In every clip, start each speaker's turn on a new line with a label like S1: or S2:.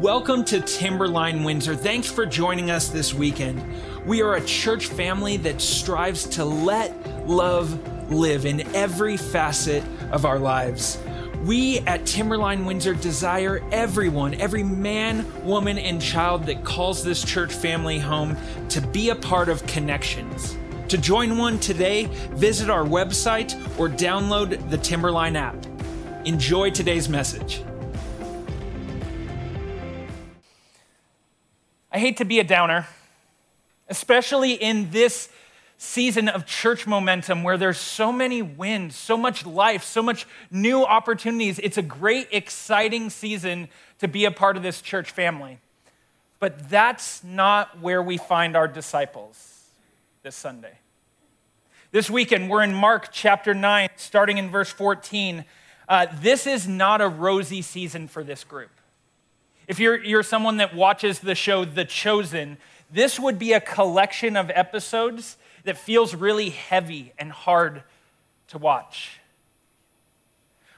S1: Welcome to Timberline Windsor. Thanks for joining us this weekend. We are a church family that strives to let love live in every facet of our lives. We at Timberline Windsor desire everyone, every man, woman, and child that calls this church family home to be a part of connections. To join one today, visit our website or download the Timberline app. Enjoy today's message. I hate to be a downer, especially in this season of church momentum where there's so many wins, so much life, so much new opportunities. It's a great, exciting season to be a part of this church family. But that's not where we find our disciples this Sunday. This weekend, we're in Mark chapter 9, starting in verse 14. Uh, this is not a rosy season for this group. If you're, you're someone that watches the show The Chosen, this would be a collection of episodes that feels really heavy and hard to watch.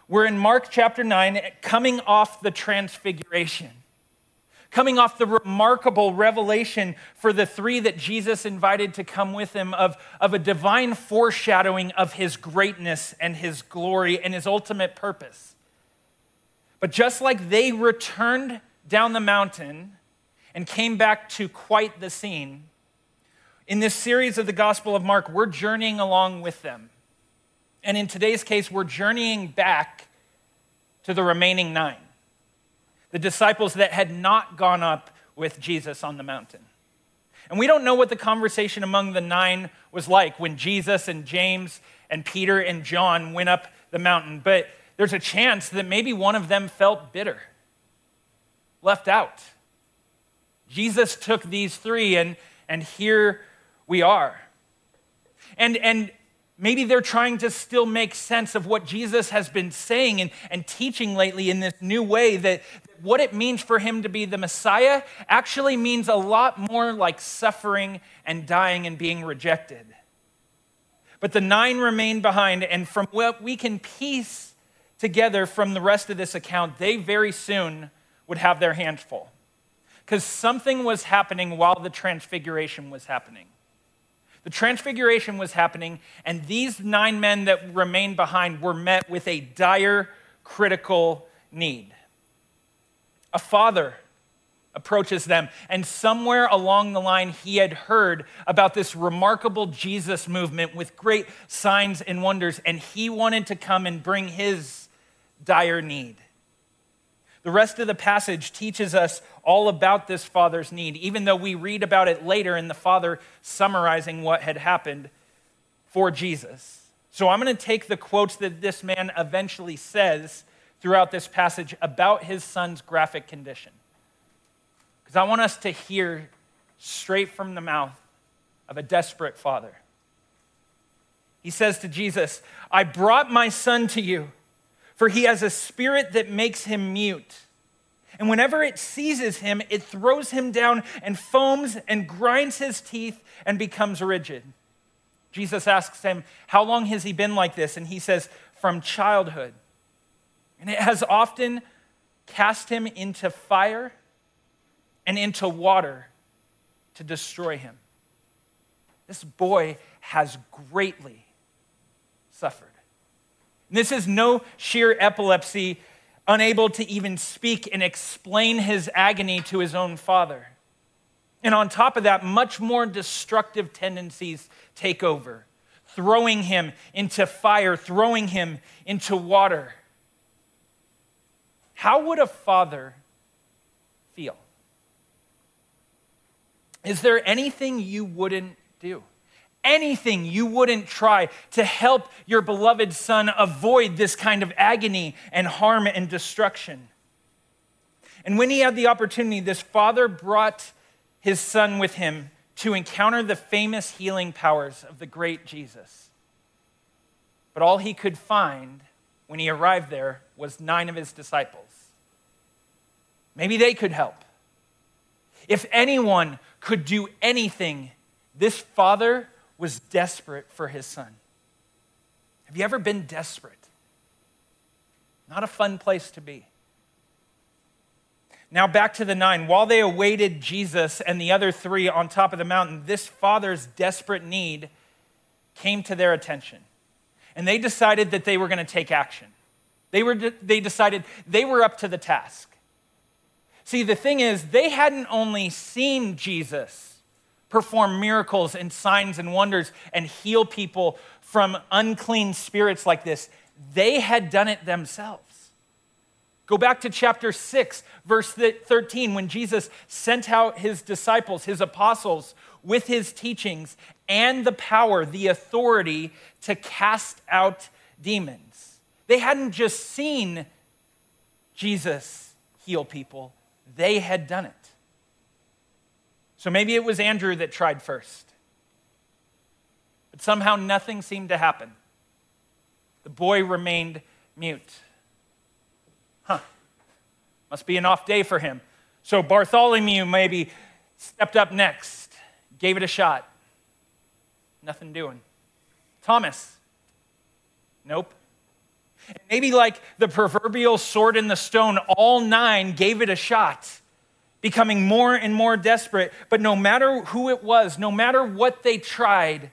S1: We're in Mark chapter 9, coming off the transfiguration, coming off the remarkable revelation for the three that Jesus invited to come with him of, of a divine foreshadowing of his greatness and his glory and his ultimate purpose. But just like they returned down the mountain and came back to quite the scene. In this series of the Gospel of Mark, we're journeying along with them. And in today's case, we're journeying back to the remaining nine, the disciples that had not gone up with Jesus on the mountain. And we don't know what the conversation among the nine was like when Jesus and James and Peter and John went up the mountain, but there's a chance that maybe one of them felt bitter left out. Jesus took these three, and, and here we are. And, and maybe they're trying to still make sense of what Jesus has been saying and, and teaching lately in this new way that, what it means for him to be the Messiah actually means a lot more like suffering and dying and being rejected. But the nine remain behind, and from what we can piece together from the rest of this account, they very soon would have their hands full. Because something was happening while the transfiguration was happening. The transfiguration was happening, and these nine men that remained behind were met with a dire, critical need. A father approaches them, and somewhere along the line, he had heard about this remarkable Jesus movement with great signs and wonders, and he wanted to come and bring his dire need. The rest of the passage teaches us all about this father's need, even though we read about it later in the father summarizing what had happened for Jesus. So I'm going to take the quotes that this man eventually says throughout this passage about his son's graphic condition. Because I want us to hear straight from the mouth of a desperate father. He says to Jesus, I brought my son to you for he has a spirit that makes him mute. And whenever it seizes him, it throws him down and foams and grinds his teeth and becomes rigid. Jesus asks him, How long has he been like this? And he says, From childhood. And it has often cast him into fire and into water to destroy him. This boy has greatly suffered. This is no sheer epilepsy, unable to even speak and explain his agony to his own father. And on top of that, much more destructive tendencies take over, throwing him into fire, throwing him into water. How would a father feel? Is there anything you wouldn't do? Anything you wouldn't try to help your beloved son avoid this kind of agony and harm and destruction. And when he had the opportunity, this father brought his son with him to encounter the famous healing powers of the great Jesus. But all he could find when he arrived there was nine of his disciples. Maybe they could help. If anyone could do anything, this father was desperate for his son. Have you ever been desperate? Not a fun place to be. Now, back to the nine. While they awaited Jesus and the other three on top of the mountain, this father's desperate need came to their attention. And they decided that they were going to take action. They, were, they decided they were up to the task. See, the thing is, they hadn't only seen Jesus perform miracles and signs and wonders and heal people from unclean spirits like this, they had done it themselves. Go back to chapter 6, verse 13, when Jesus sent out his disciples, his apostles, with his teachings and the power, the authority to cast out demons. They hadn't just seen Jesus heal people, they had done it. So maybe it was Andrew that tried first. But somehow nothing seemed to happen. The boy remained mute. Huh. Must be an off day for him. So Bartholomew maybe stepped up next, gave it a shot. Nothing doing. Thomas, nope. maybe like the proverbial sword in the stone, all nine gave it a shot, becoming more and more desperate. But no matter who it was, no matter what they tried,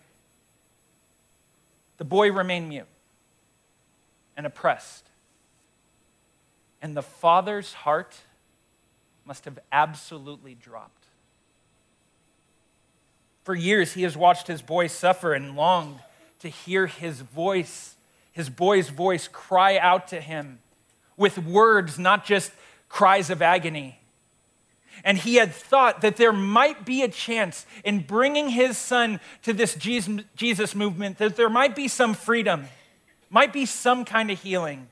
S1: the boy remained mute and oppressed. And the father's heart must have absolutely dropped. For years, he has watched his boy suffer and longed to hear his voice, his boy's voice, cry out to him with words, not just cries of agony. And he had thought that there might be a chance in bringing his son to this Jesus movement, that there might be some freedom, might be some kind of healing.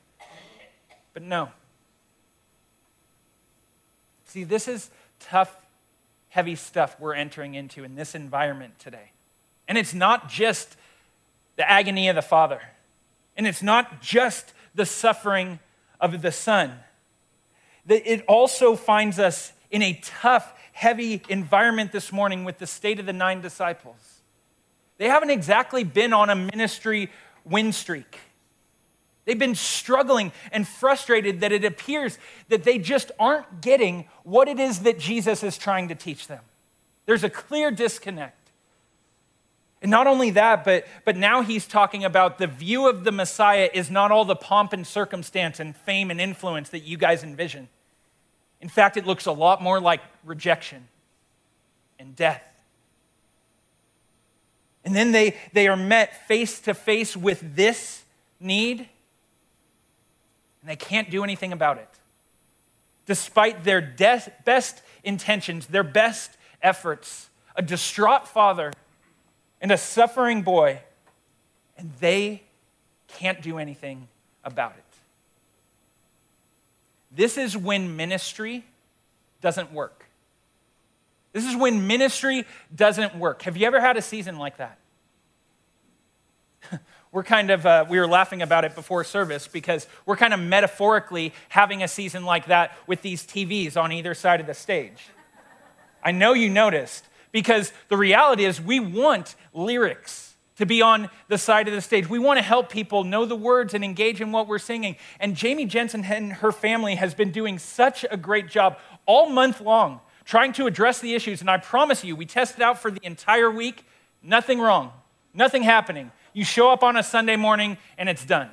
S1: But no. See, this is tough, heavy stuff we're entering into in this environment today. And it's not just the agony of the Father, and it's not just the suffering of the Son. It also finds us in a tough, heavy environment this morning with the state of the nine disciples. They haven't exactly been on a ministry win streak. They've been struggling and frustrated that it appears that they just aren't getting what it is that Jesus is trying to teach them. There's a clear disconnect. And not only that, but, but now he's talking about the view of the Messiah is not all the pomp and circumstance and fame and influence that you guys envision. In fact, it looks a lot more like rejection and death. And then they, they are met face to face with this need and they can't do anything about it. Despite their de- best intentions, their best efforts, a distraught father and a suffering boy, and they can't do anything about it. This is when ministry doesn't work. This is when ministry doesn't work. Have you ever had a season like that? we're kind of, uh, we were laughing about it before service because we're kind of metaphorically having a season like that with these TVs on either side of the stage. I know you noticed because the reality is we want lyrics to be on the side of the stage. We want to help people know the words and engage in what we're singing. And Jamie Jensen and her family has been doing such a great job all month long trying to address the issues. And I promise you, we tested out for the entire week, nothing wrong, nothing happening. You show up on a Sunday morning and it's done.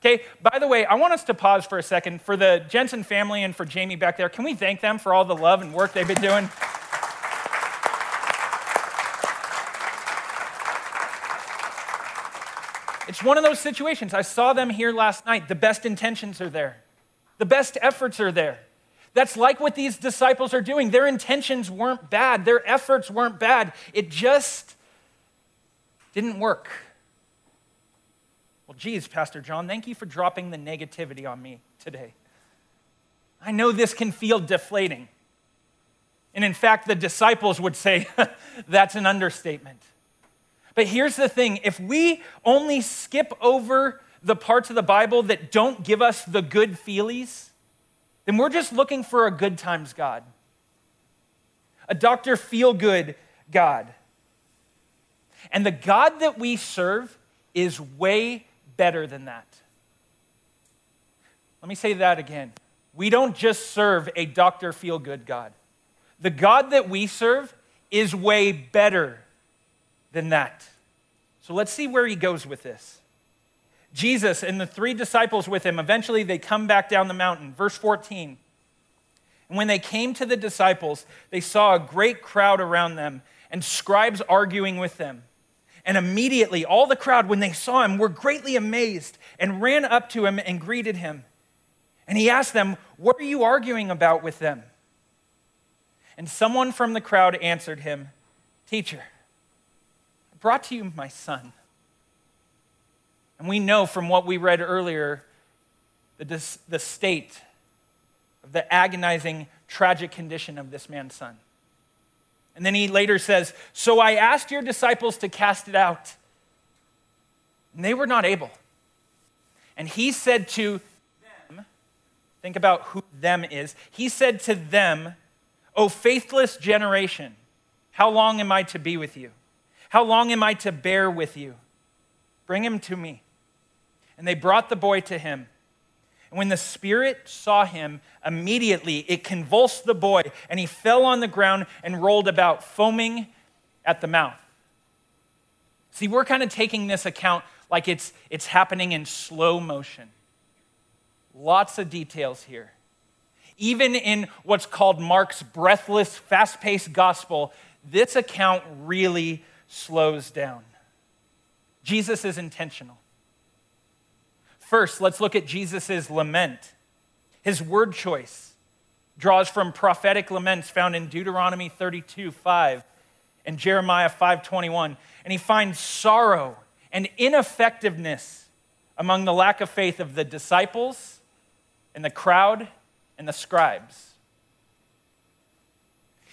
S1: Okay, by the way, I want us to pause for a second. For the Jensen family and for Jamie back there, can we thank them for all the love and work they've been doing? It's one of those situations. I saw them here last night. The best intentions are there, the best efforts are there. That's like what these disciples are doing. Their intentions weren't bad, their efforts weren't bad. It just didn't work. Well, geez, Pastor John, thank you for dropping the negativity on me today. I know this can feel deflating. And in fact, the disciples would say that's an understatement. But here's the thing if we only skip over the parts of the Bible that don't give us the good feelies, then we're just looking for a good times God, a Dr. Feel Good God. And the God that we serve is way better than that. Let me say that again. we don't just serve a Dr. Feel Good God. The God that we serve is way better than that. So let's see where he goes with this. Jesus and the three disciples with him, eventually they come back down the mountain. Verse 14. And when they came to the disciples, they saw a great crowd around them and scribes arguing with them. And immediately, all the crowd, when they saw him, were greatly amazed and ran up to him and greeted him. And he asked them, What are you arguing about with them? And someone from the crowd answered him, Teacher, brought to you my son. And we know from what we read earlier the, the state of the agonizing, tragic condition of this man's son. And then he later says, So I asked your disciples to cast it out, and they were not able. And he said to them, Think about who them is. He said to them, O faithless generation, how long am I to be with you? How long am I to bear with you? Bring him to me. And they brought the boy to him. And when the Spirit saw him, immediately it convulsed the boy, and he fell on the ground and rolled about, foaming at the mouth. See, we're kind of taking this account like it's, it's happening in slow motion. Lots of details here. Even in what's called Mark's breathless, fast paced gospel, this account really slows down. Jesus is intentional. First, let's look at Jesus' lament. His word choice draws from prophetic laments found in Deuteronomy 32 5 and Jeremiah 5:21, and he finds sorrow and ineffectiveness among the lack of faith of the disciples and the crowd and the scribes.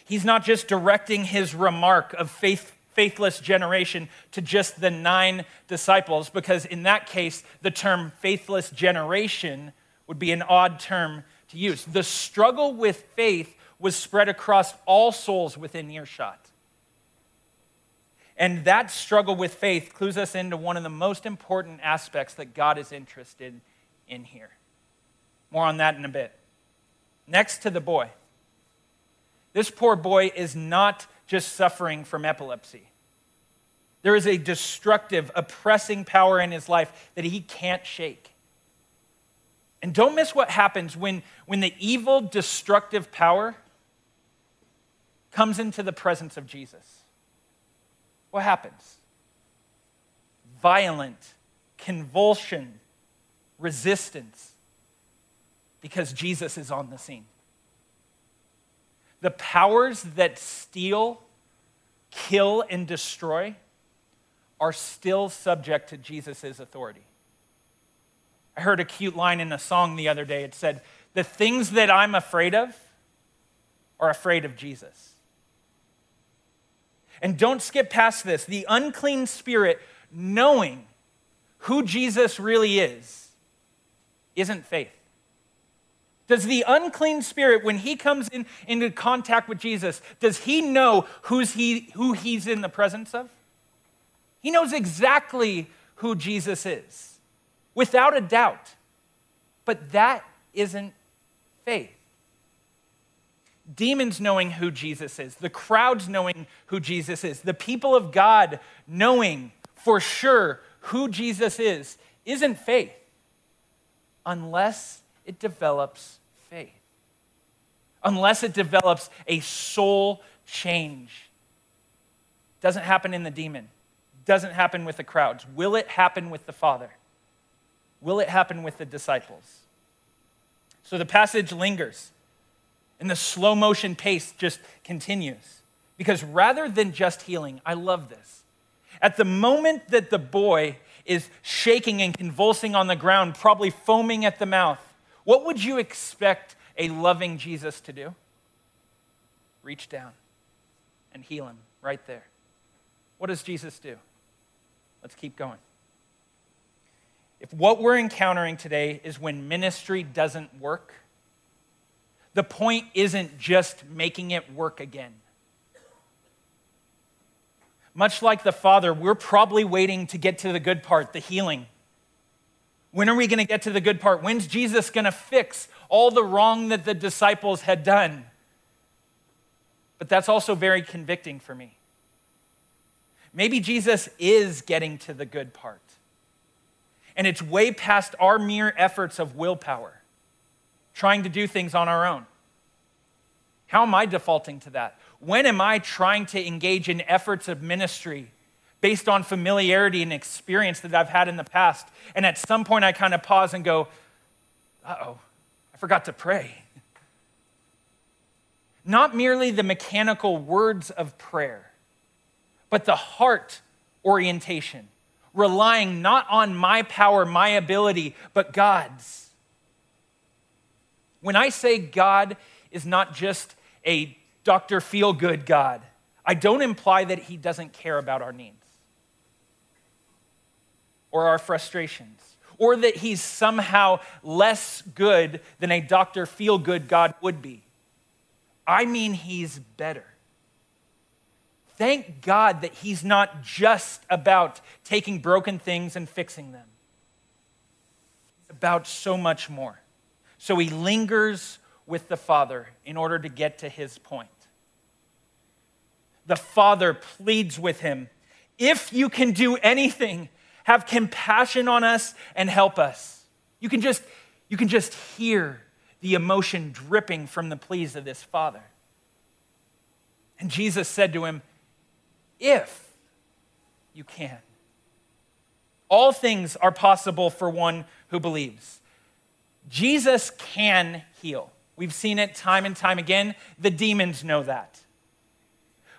S1: He's not just directing his remark of faith, faithless generation to just the nine disciples, because in that case, the term faithless generation would be an odd term to use. The struggle with faith was spread across all souls within earshot. And that struggle with faith clues us into one of the most important aspects that God is interested in here. More on that in a bit next to the boy. This poor boy is not just suffering from epilepsy. There is a destructive, oppressing power in his life that he can't shake. And don't miss what happens when, when the evil, destructive power comes into the presence of Jesus. What happens? Violent convulsion, resistance because Jesus is on the scene. The powers that steal, kill, and destroy are still subject to Jesus' authority. I heard a cute line in a song the other day. It said, The things that I'm afraid of are afraid of Jesus. And don't skip past this. The unclean spirit, knowing who Jesus really is, isn't faith. Does the unclean spirit, when he comes in, into contact with Jesus, does he know who's he, who he's in the presence of? He knows exactly who Jesus is, without a doubt. But that isn't faith. Demons knowing who Jesus is, the crowds knowing who Jesus is, the people of God knowing for sure who Jesus is, isn't faith unless it develops faith. Unless it develops a soul change. Doesn't happen in the demon. Doesn't happen with the crowds. Will it happen with the Father? Will it happen with the disciples? So the passage lingers, and the slow motion pace just continues. Because rather than just healing, I love this. At the moment that the boy is shaking and convulsing on the ground, probably foaming at the mouth, what would you expect a loving Jesus to do? Reach down and heal him right there. What does Jesus do? Let's keep going. If what we're encountering today is when ministry doesn't work, the point isn't just making it work again. Much like the Father, we're probably waiting to get to the good part, the healing. When are we going to get to the good part? When's Jesus going to fix all the wrong that the disciples had done? But that's also very convicting for me. Maybe Jesus is getting to the good part. And it's way past our mere efforts of willpower, trying to do things on our own. How am I defaulting to that? When am I trying to engage in efforts of ministry based on familiarity and experience that I've had in the past? And at some point, I kind of pause and go, uh oh, I forgot to pray. Not merely the mechanical words of prayer, but the heart orientation, relying not on my power, my ability, but God's. When I say God is not just a Dr. Feel Good God, I don't imply that he doesn't care about our needs or our frustrations or that he's somehow less good than a Dr. Feel Good God would be. I mean, he's better. Thank God that He's not just about taking broken things and fixing them, He's about so much more. So He lingers with the Father in order to get to His point. The Father pleads with Him if you can do anything, have compassion on us and help us. You can just, you can just hear the emotion dripping from the pleas of this Father. And Jesus said to him, if you can. All things are possible for one who believes. Jesus can heal. We've seen it time and time again. The demons know that.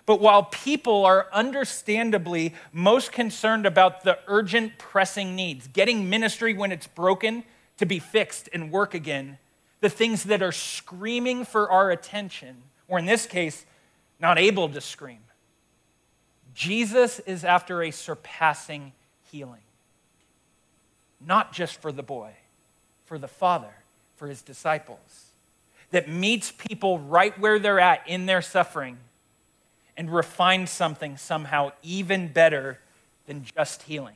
S1: But while people are understandably most concerned about the urgent, pressing needs, getting ministry when it's broken to be fixed and work again, the things that are screaming for our attention, or in this case, not able to scream, Jesus is after a surpassing healing. Not just for the boy, for the father, for his disciples. That meets people right where they're at in their suffering and refines something somehow even better than just healing.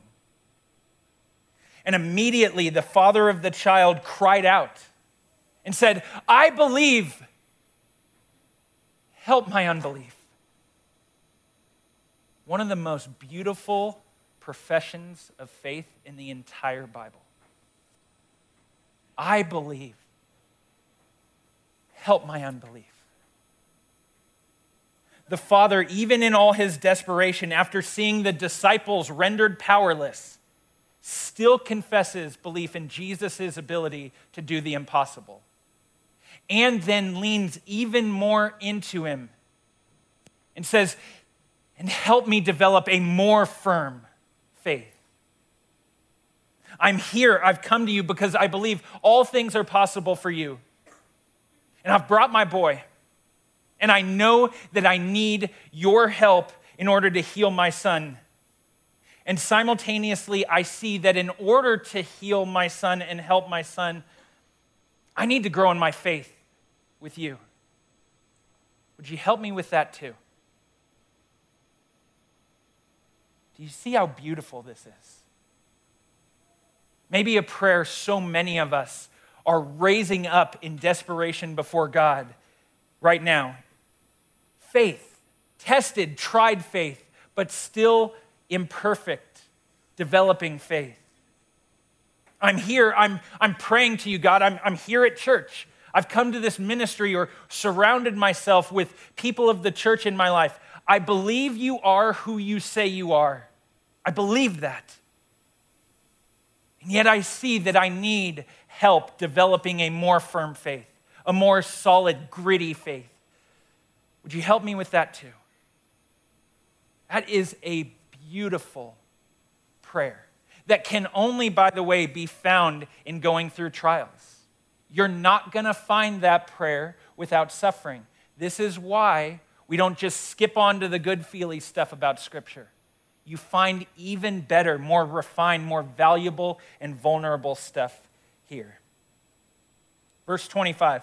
S1: And immediately the father of the child cried out and said, I believe. Help my unbelief one of the most beautiful professions of faith in the entire Bible. I believe. Help my unbelief. The Father, even in all his desperation, after seeing the disciples rendered powerless, still confesses belief in Jesus' ability to do the impossible. And then leans even more into him and says, and help me develop a more firm faith. I'm here. I've come to you because I believe all things are possible for you. And I've brought my boy. And I know that I need your help in order to heal my son. And simultaneously, I see that in order to heal my son and help my son, I need to grow in my faith with you. Would you help me with that too? Do you see how beautiful this is? Maybe a prayer so many of us are raising up in desperation before God right now. Faith, tested, tried faith, but still imperfect, developing faith. I'm here, I'm, I'm praying to you, God. I'm, I'm here at church. I've come to this ministry or surrounded myself with people of the church in my life. I believe you are who you say you are. I believe that. And yet I see that I need help developing a more firm faith, a more solid, gritty faith. Would you help me with that too? That is a beautiful prayer that can only, by the way, be found in going through trials. You're not going to find that prayer without suffering. This is why we don't just skip on to the good feely stuff about Scripture you find even better, more refined, more valuable, and vulnerable stuff here. Verse 25.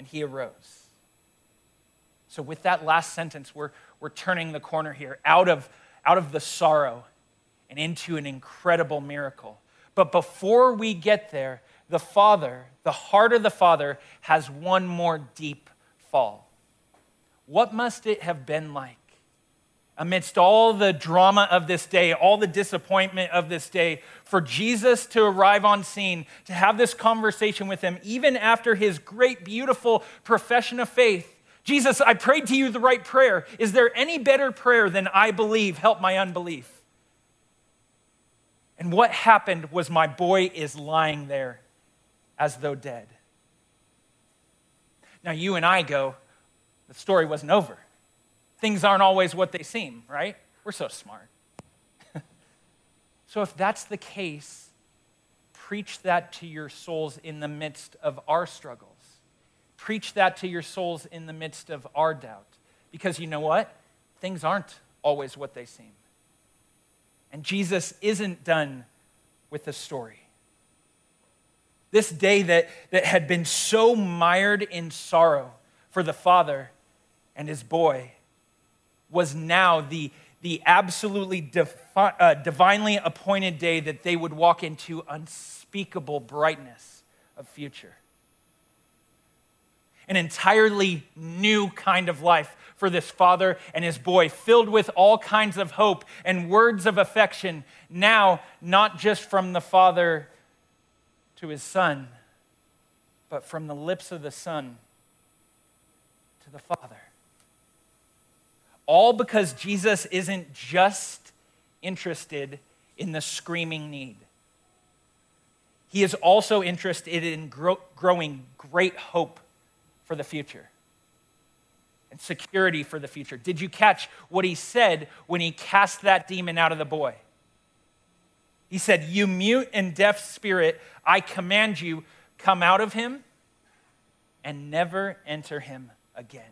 S1: and he arose. So, with that last sentence, we're, we're turning the corner here out of, out of the sorrow and into an incredible miracle. But before we get there, the Father, the heart of the Father, has one more deep fall. What must it have been like? Amidst all the drama of this day, all the disappointment of this day, for Jesus to arrive on scene, to have this conversation with him, even after his great, beautiful profession of faith. Jesus, I prayed to you the right prayer. Is there any better prayer than I believe? Help my unbelief. And what happened was my boy is lying there as though dead. Now, you and I go, the story wasn't over. Things aren't always what they seem, right? We're so smart. so, if that's the case, preach that to your souls in the midst of our struggles. Preach that to your souls in the midst of our doubt. Because you know what? Things aren't always what they seem. And Jesus isn't done with the story. This day that, that had been so mired in sorrow for the father and his boy was now the, the absolutely defi- uh, divinely appointed day that they would walk into unspeakable brightness of future. An entirely new kind of life for this father and his boy, filled with all kinds of hope and words of affection, now not just from the father to his son, but from the lips of the son to the father. All because Jesus isn't just interested in the screaming need. He is also interested in grow- growing great hope for the future and security for the future. Did you catch what he said when he cast that demon out of the boy? He said, You mute and deaf spirit, I command you, come out of him and never enter him again.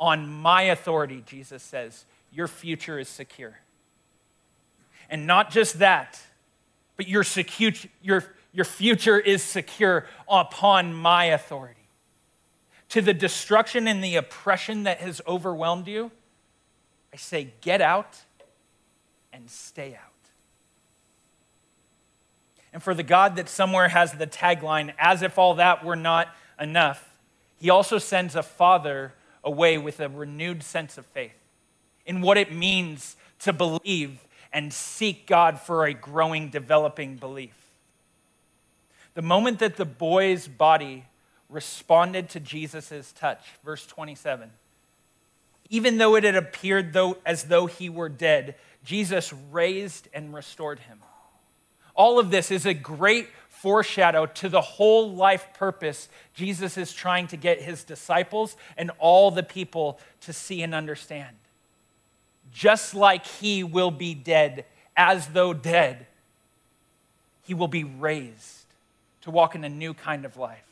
S1: On my authority, Jesus says, your future is secure. And not just that, but your, secure, your, your future is secure upon my authority to the destruction and the oppression that has overwhelmed you, I say, get out and stay out. And for the God that somewhere has the tagline, as if all that were not enough, he also sends a father away with a renewed sense of faith in what it means to believe and seek God for a growing, developing belief. The moment that the boy's body responded to Jesus' touch. Verse 27. Even though it had appeared though, as though he were dead, Jesus raised and restored him. All of this is a great foreshadow to the whole life purpose Jesus is trying to get his disciples and all the people to see and understand. Just like he will be dead, as though dead, he will be raised to walk in a new kind of life.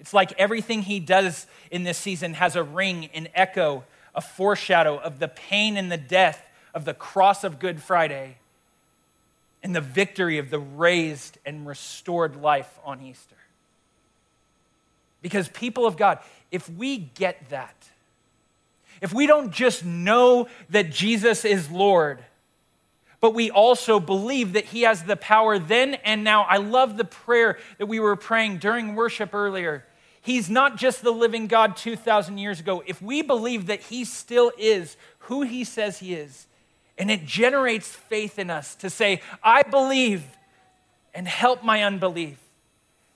S1: It's like everything he does in this season has a ring, an echo, a foreshadow of the pain and the death of the cross of Good Friday and the victory of the raised and restored life on Easter. Because, people of God, if we get that, if we don't just know that Jesus is Lord, but we also believe that He has the power then and now. I love the prayer that we were praying during worship earlier. He's not just the living God 2,000 years ago. If we believe that He still is who He says He is, and it generates faith in us to say, I believe and help my unbelief,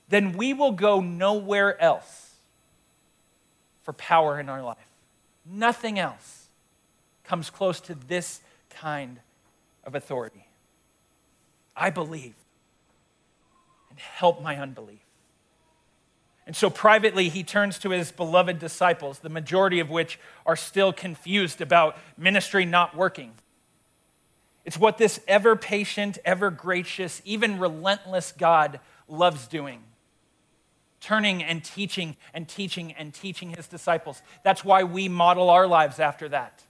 S1: then we will go nowhere else for power in our life. Nothing else comes close to this kind of authority. I believe and help my unbelief. And so privately, he turns to his beloved disciples, the majority of which are still confused about ministry not working. It's what this ever patient, ever gracious, even relentless God loves doing turning and teaching and teaching and teaching his disciples. That's why we model our lives after that.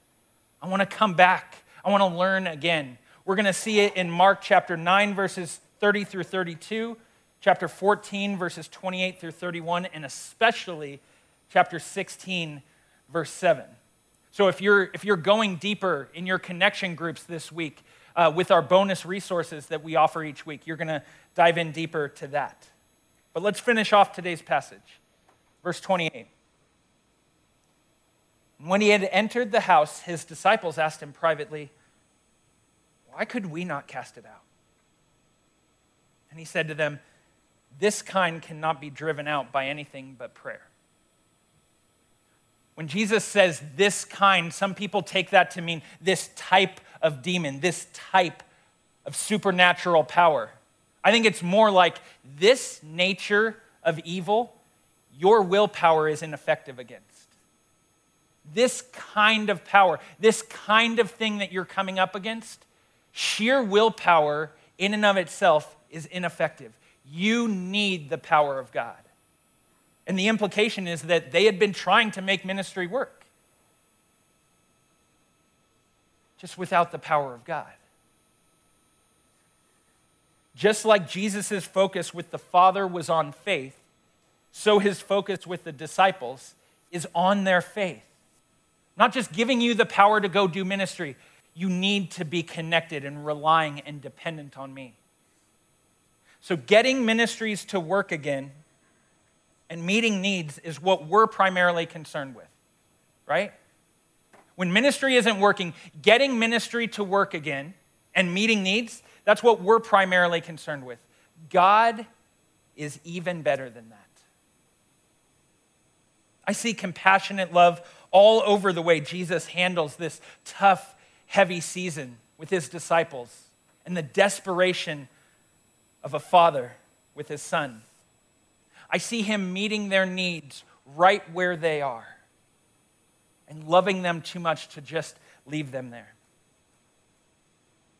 S1: I want to come back. I want to learn again. We're going to see it in Mark chapter 9, verses 30 through 32, chapter 14, verses 28 through 31, and especially chapter 16, verse 7. So if you're, if you're going deeper in your connection groups this week uh, with our bonus resources that we offer each week, you're going to dive in deeper to that. But let's finish off today's passage. Verse 28. When he had entered the house, his disciples asked him privately, Why could we not cast it out? And he said to them, This kind cannot be driven out by anything but prayer. When Jesus says this kind, some people take that to mean this type of demon, this type of supernatural power. I think it's more like this nature of evil, your willpower is ineffective against. This kind of power, this kind of thing that you're coming up against, sheer willpower in and of itself is ineffective. You need the power of God. And the implication is that they had been trying to make ministry work, just without the power of God. Just like Jesus' focus with the Father was on faith, so his focus with the disciples is on their faith. Not just giving you the power to go do ministry, you need to be connected and relying and dependent on me. So, getting ministries to work again and meeting needs is what we're primarily concerned with, right? When ministry isn't working, getting ministry to work again and meeting needs, that's what we're primarily concerned with. God is even better than that. I see compassionate love all over the way Jesus handles this tough, heavy season with his disciples and the desperation of a father with his son. I see him meeting their needs right where they are and loving them too much to just leave them there.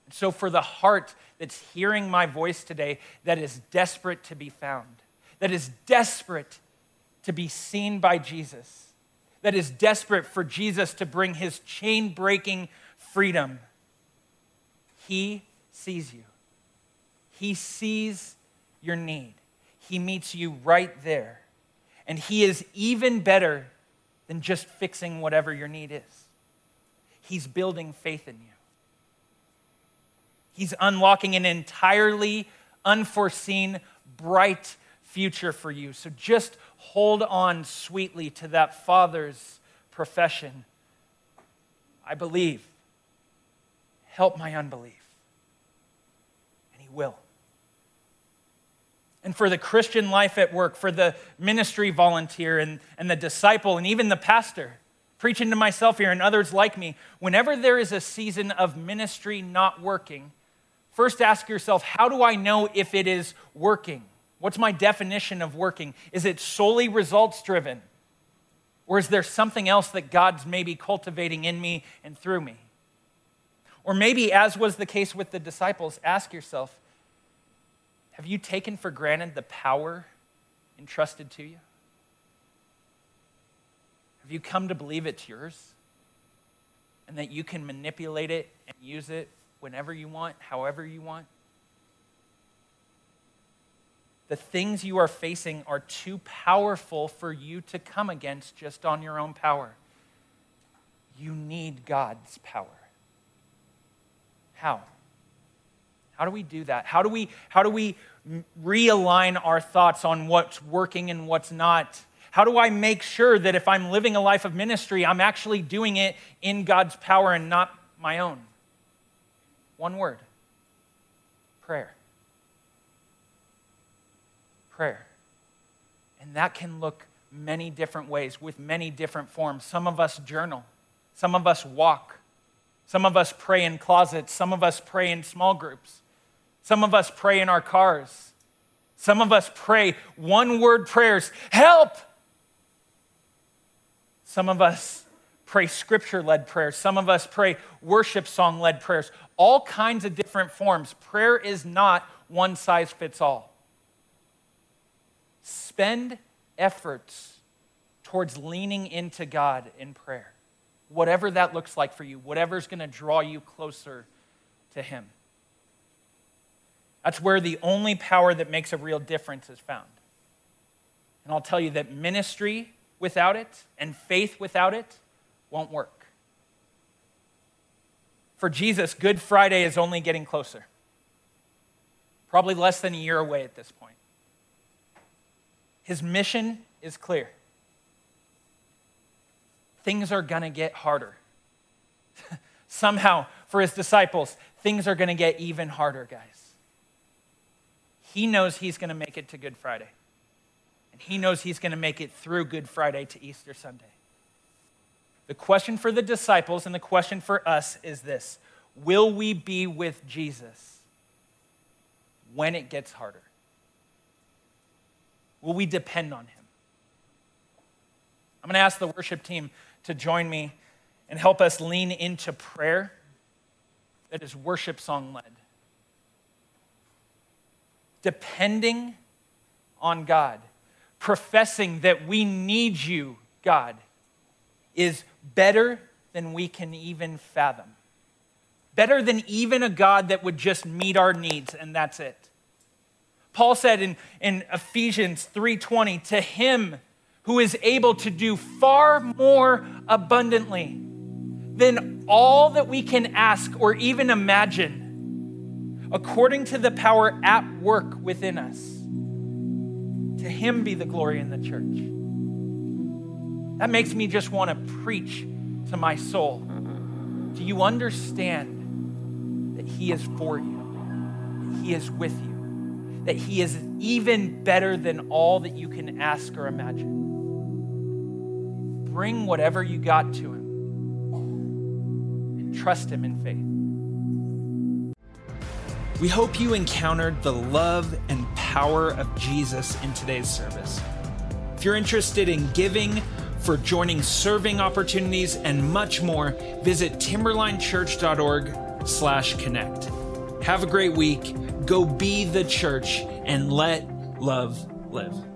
S1: And so, for the heart that's hearing my voice today, that is desperate to be found, that is desperate to be seen by Jesus, that is desperate for Jesus to bring his chain breaking freedom, he sees you. He sees your need. He meets you right there. And He is even better than just fixing whatever your need is. He's building faith in you. He's unlocking an entirely unforeseen, bright future for you. So just hold on sweetly to that Father's profession. I believe. Help my unbelief. And He will and for the Christian life at work, for the ministry volunteer and, and the disciple, and even the pastor, preaching to myself here and others like me, whenever there is a season of ministry not working, first ask yourself, how do I know if it is working? What's my definition of working? Is it solely results driven? Or is there something else that God's maybe cultivating in me and through me? Or maybe, as was the case with the disciples, ask yourself, have you taken for granted the power entrusted to you? Have you come to believe it's yours? And that you can manipulate it and use it whenever you want, however you want? The things you are facing are too powerful for you to come against just on your own power. You need God's power. How? How do we do that? How do we, how do we realign our thoughts on what's working and what's not? How do I make sure that if I'm living a life of ministry, I'm actually doing it in God's power and not my own? One word prayer. Prayer. And that can look many different ways with many different forms. Some of us journal, some of us walk, some of us pray in closets, some of us pray in small groups. Some of us pray in our cars. Some of us pray one word prayers help. Some of us pray scripture led prayers. Some of us pray worship song led prayers. All kinds of different forms. Prayer is not one size fits all. Spend efforts towards leaning into God in prayer, whatever that looks like for you, whatever's going to draw you closer to Him. That's where the only power that makes a real difference is found. And I'll tell you that ministry without it and faith without it won't work. For Jesus, Good Friday is only getting closer. Probably less than a year away at this point. His mission is clear. Things are going to get harder. Somehow, for his disciples, things are going to get even harder, guys. He knows he's going to make it to Good Friday. And he knows he's going to make it through Good Friday to Easter Sunday. The question for the disciples and the question for us is this Will we be with Jesus when it gets harder? Will we depend on him? I'm going to ask the worship team to join me and help us lean into prayer that is worship song led. Depending on God, professing that we need you, God, is better than we can even fathom. Better than even a God that would just meet our needs and that's it. Paul said in, in Ephesians 3:20, to him who is able to do far more abundantly than all that we can ask or even imagine, according to the power at work within us. To him be the glory in the church. That makes me just want to preach to my soul. Do you understand that He is for you? He is with you? That He is even better than all that you can ask or imagine? Bring whatever you got to Him and trust Him in faith. We hope you encountered the love and power of Jesus in today's service. If you're interested in giving, for joining serving opportunities and much more, visit timberlinechurch.org slash connect. Have a great week. Go be the church and let love live.